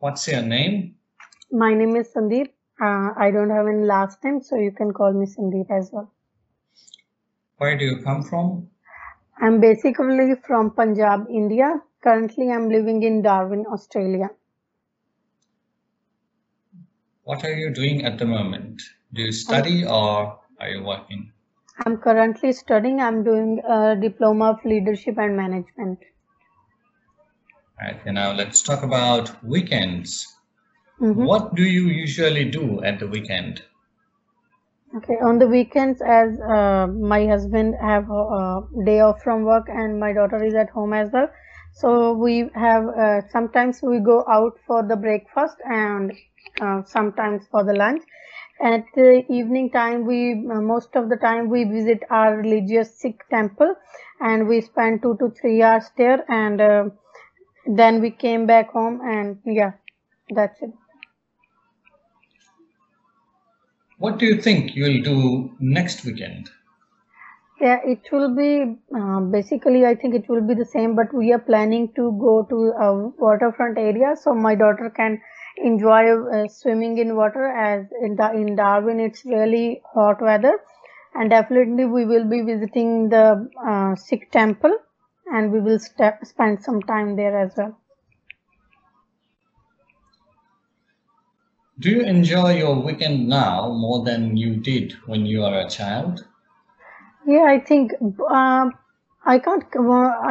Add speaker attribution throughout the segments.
Speaker 1: What's your name?
Speaker 2: My name is Sandeep. Uh, I don't have any last name, so you can call me Sandeep as well.
Speaker 1: Where do you come from?
Speaker 2: I'm basically from Punjab, India. Currently, I'm living in Darwin, Australia.
Speaker 1: What are you doing at the moment? Do you study or are you working?
Speaker 2: I'm currently studying. I'm doing a diploma of leadership and management.
Speaker 1: Okay, now let's talk about weekends.
Speaker 2: Mhm.
Speaker 1: What do you usually do at the weekend?
Speaker 2: Okay, on the weekends, as uh, my husband have a day off from work and my daughter is at home as well, so we have uh, sometimes we go out for the breakfast and uh, sometimes for the lunch. At the evening time, we uh, most of the time we visit our religious Sikh temple, and we spend two to three hours there, and uh, then we came back home, and yeah, that's it.
Speaker 1: What do you think you'll do next weekend?
Speaker 2: Yeah, it will be uh, basically. I think it will be the same, but we are planning to go to a waterfront area so my daughter can enjoy uh, swimming in water. As in the in Darwin, it's really hot weather, and definitely we will be visiting the uh, Sikh temple, and we will spend some time there as well.
Speaker 1: Do you enjoy your weekend now more than you did when you were a child?
Speaker 2: Yeah, I think um, I can't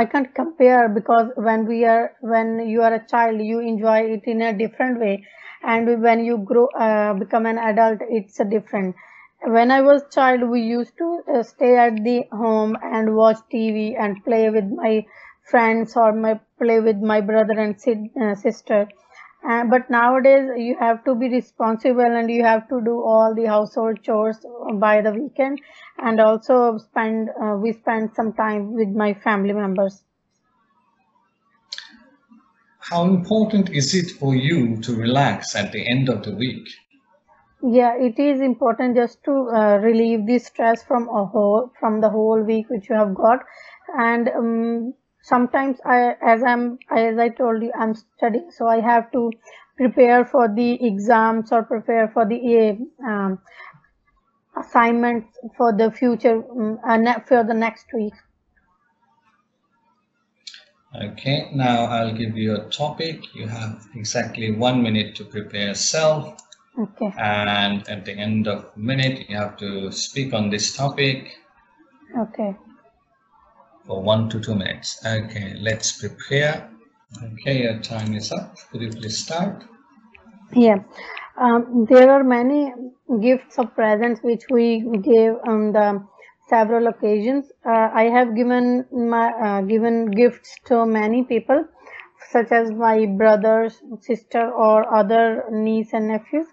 Speaker 2: I can't compare because when we are when you are a child, you enjoy it in a different way, and when you grow uh, become an adult, it's a different. When I was child, we used to uh, stay at the home and watch TV and play with my friends or my play with my brother and si- uh, sister. Uh, but nowadays you have to be responsible and you have to do all the household chores by the weekend and also spend uh, we spend some time with my family members
Speaker 1: How important is it for you to relax at the end of the week?
Speaker 2: Yeah it is important just to uh, relieve the stress from a whole from the whole week which you have got. And um, sometimes i as i'm as i told you i'm studying so i have to prepare for the exams or prepare for the um, assignments for the future um, uh, for the next week.
Speaker 1: Okay, now I'll give you a topic. You have exactly one minute to prepare yourself,
Speaker 2: okay
Speaker 1: and at the end of minute, you have to speak on this topic
Speaker 2: okay
Speaker 1: for one to two minutes. Okay, let's prepare. Okay, your time is up. Could you please start?
Speaker 2: Yeah, um, there are many gifts or presents which we gave on the several occasions. Uh, I have given my uh, given gifts to many people, such as my brothers, sister, or other niece and nephews.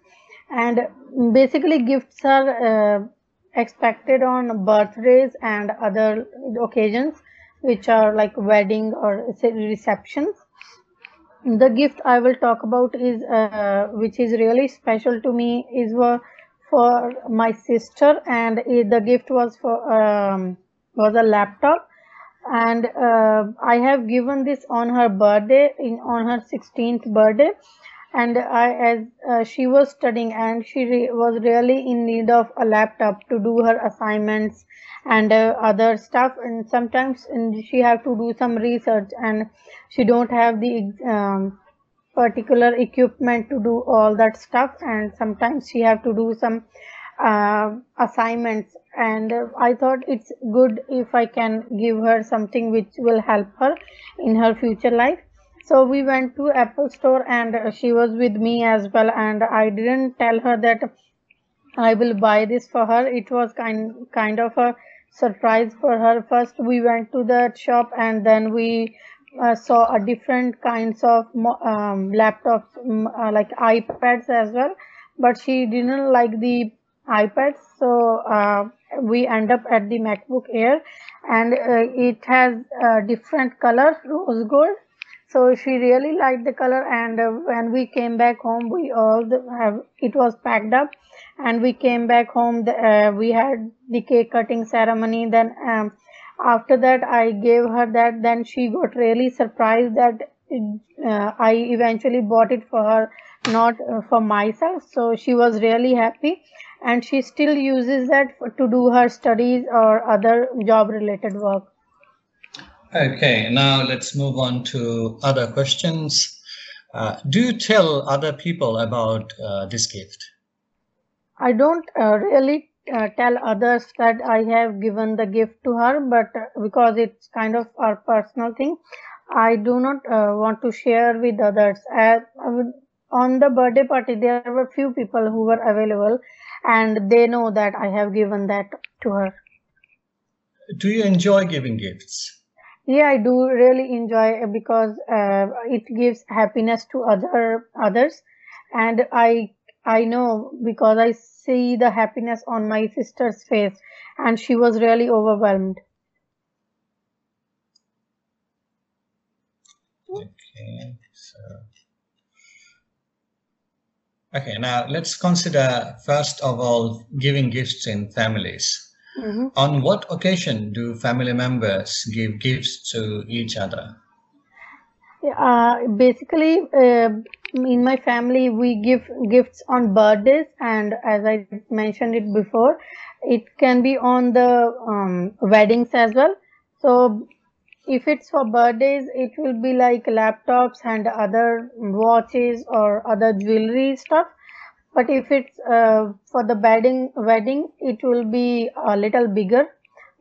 Speaker 2: And basically, gifts are uh, expected on birthdays and other occasions, which are like wedding or receptions. The gift I will talk about is uh, which is really special to me is for, my sister. And the gift was for um, was a laptop. And uh, I have given this on her birthday in on her 16th birthday and I as uh, she was studying and she re- was really in need of a laptop to do her assignments and uh, other stuff. And sometimes and she have to do some research and she don't have the um, particular equipment to do all that stuff. And sometimes she have to do some uh, assignments. And i thought it's good if i can give her something which will help her in her future life so we went to apple store and she was with me as well and i didn't tell her that I will buy this for her. It was kind kind of a surprise for her. First, we went to the shop and then we uh, saw a different kinds of um, laptops, uh, like iPads as well, but she didn't like the iPads, so uh, we end up at the MacBook Air, and uh, it has uh, different colors, rose gold. So she really liked the color, and uh, when we came back home, we all have it was packed up, and we came back home. The, we had the cake cutting ceremony. Then um, after that, I gave her that. Then she got really surprised that I eventually bought it for her not uh, for myself so she was really happy and she still uses that to do her studies or other job related work
Speaker 1: okay now let's move on to other questions. Uh, do you tell other people about uh, this gift?
Speaker 2: I don't uh, really uh, tell others that i have given the gift to her but uh, because it's kind of our personal thing i do not want to share with others. On the birthday party there were few people who were available and they know that i have given that to her.
Speaker 1: Do you enjoy giving gifts
Speaker 2: yeah i do really enjoy because uh, it gives happiness to other others. And i i know because i see the happiness on my sister's face and she was really overwhelmed.
Speaker 1: Okay so. Okay, now let's consider first of all giving gifts in families. Mm-hmm. On what occasion do family members give gifts to each other?
Speaker 2: Uh, basically, uh, in my family, we give gifts on birthdays, and as I mentioned it before, it can be on the um, weddings as well. So, if it's for birthdays, it will be like laptops and other watches or other jewelry stuff. But if it's uh, for the wedding, wedding, it will be a little bigger,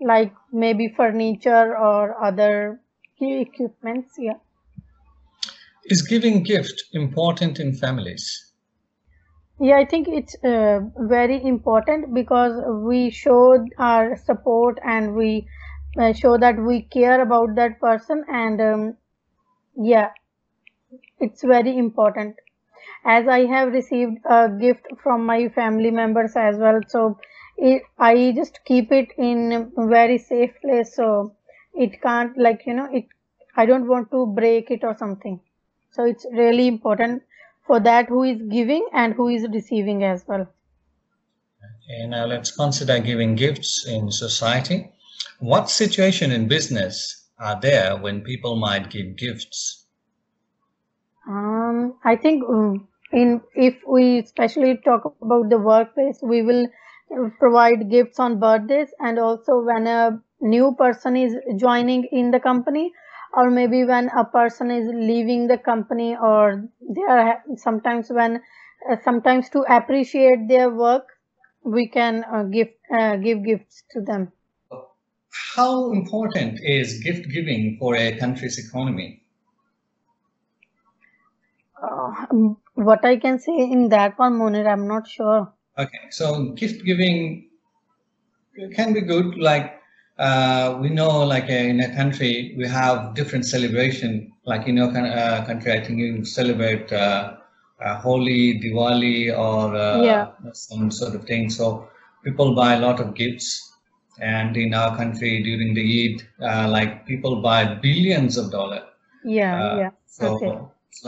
Speaker 2: like maybe furniture or other key equipments. Yeah.
Speaker 1: Is giving gift important in families?
Speaker 2: Yeah, I think it's uh, very important because we show our support and we uh, show that we care about that person and um, yeah it's very important as i have received a gift from my family members as well. So it, i just keep it in very safe place. So it can't like you know it i don't want to break it or something. So it's really important for that who is giving and who is receiving as well.
Speaker 1: Okay now let's consider giving gifts in society. What situation in business are there when people might give gifts?
Speaker 2: Um, I think um, in if we especially talk about the workplace, we will provide gifts on birthdays and also when a new person is joining in the company or maybe when a person is leaving the company or they are sometimes when uh, sometimes to appreciate their work we can uh, give uh, give gifts to them
Speaker 1: how important is gift giving for a country's economy?
Speaker 2: Uh, what I can say in that one, Monir, I'm not sure.
Speaker 1: Okay, so gift giving can be good. Like uh, we know, like uh, in a country, we have different celebration. Like in your uh, country, I think you celebrate uh, uh, Holi, Diwali, or
Speaker 2: yeah.
Speaker 1: some sort of thing. So people buy a lot of gifts and in our country during the Eid, uh, like people buy billions of dollars.
Speaker 2: Yeah, yeah.
Speaker 1: So okay. it's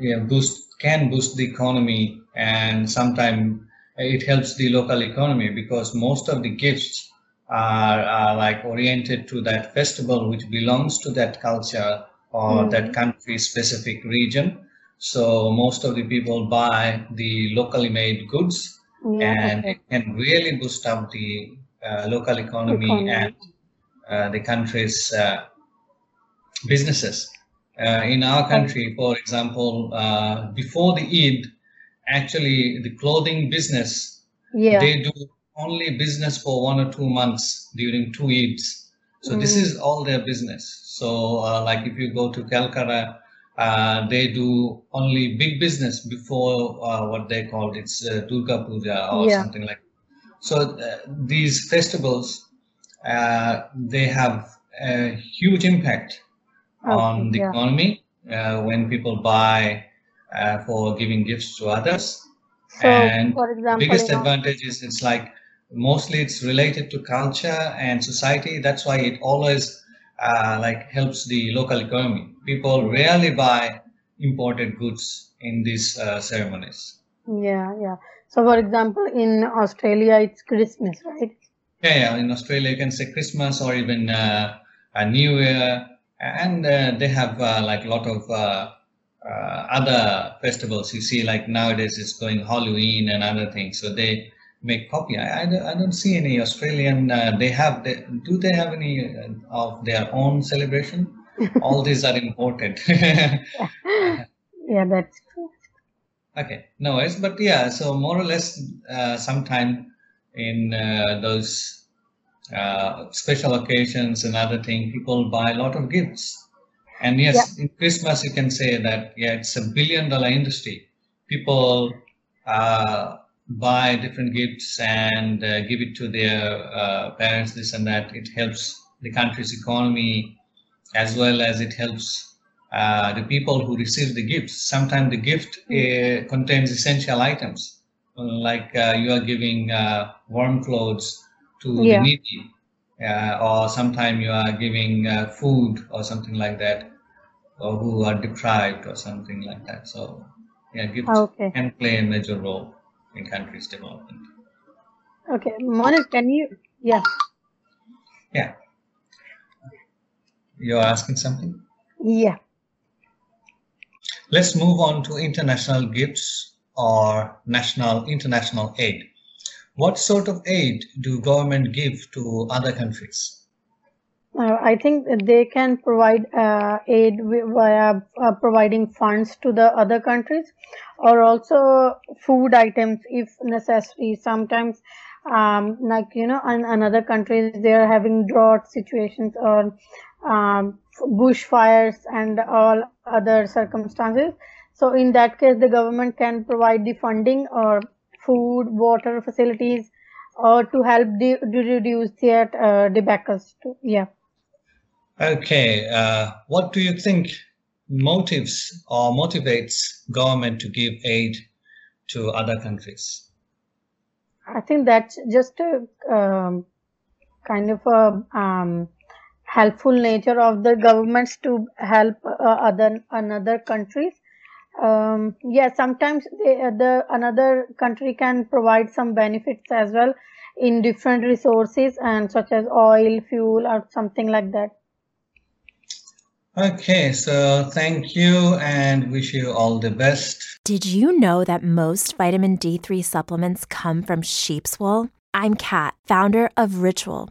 Speaker 1: like yeah, boost can boost the economy, and sometimes it helps the local economy because most of the gifts are, are like oriented to that festival which belongs to that culture or mm. that country specific region. So most of the people buy the locally made goods yeah, and okay. it can really boost up the uh, local economy, economy, and uh, the country's uh, businesses. In our country, for example, before the Eid, actually the clothing business, yeah. they do only business for one or two months during two Eids. So mm. this is all their business. So uh, like if you go to Calcutta, uh, they do only big business before uh, what they call it's Durga Puja or yeah. something like That. so uh, these festivals, uh, they have a huge impact on the yeah. economy uh, when people buy uh, for giving gifts to others. So, and for example, biggest advantage is it's like mostly it's related to culture and society. That's why it always uh, like helps the local economy. People rarely buy imported goods in these uh, ceremonies.
Speaker 2: Yeah, yeah. So, for example, in Australia, it's Christmas, right?
Speaker 1: Yeah, yeah. In Australia, you can say Christmas or even uh, a New Year, and uh, they have uh, like a lot of uh, uh, other festivals. You see, like nowadays, it's going Halloween and other things. So they make copy. I, I, don't, I don't see any Australian. Uh, they have. They, do they have any of their own celebration? All these are imported.
Speaker 2: yeah, that's true.
Speaker 1: Okay, no worries. But yeah, so more or less, sometime in uh, those uh, special occasions and other things, people buy a lot of gifts. And yes, yeah. in Christmas, you can say that, yeah, it's a billion dollar industry. People uh, buy different gifts and uh, give it to their uh, parents, this and that. It helps the country's economy as well as it helps uh, the people who receive the gifts. Sometimes the gift mm. contains essential items like uh, you are giving uh, warm clothes to yeah. the needy, uh, or sometimes you are giving food or something like that, or who are deprived or something like that. So, yeah, gifts okay. can play a major role in countries' development.
Speaker 2: Okay, Monica, can you? Yeah.
Speaker 1: Yeah. You're asking something?
Speaker 2: Yeah.
Speaker 1: Let's move on to international gifts or national international aid. What sort of aid do government give to other countries?
Speaker 2: Uh, I think they can provide uh, aid via uh, providing funds to the other countries or also food items if necessary. Sometimes, um, like, you know, in another countries, they are having drought situations or um, bushfires and all other circumstances. So in that case, the government can provide the funding or food, water facilities, or to help the, to reduce the uh, debacles. Yeah.
Speaker 1: Okay. Uh, what do you think motives or motivates government to give aid to other countries?
Speaker 2: I think that's just a um, kind of a um, helpful nature of the governments to help uh, other another countries um, yeah sometimes they, uh, the another country can provide some benefits as well in different resources and such as oil fuel or something like that.
Speaker 1: Okay so thank you and wish you all the best.
Speaker 3: Did you know that most vitamin d3 supplements come from sheep's wool? I'm kat founder of ritual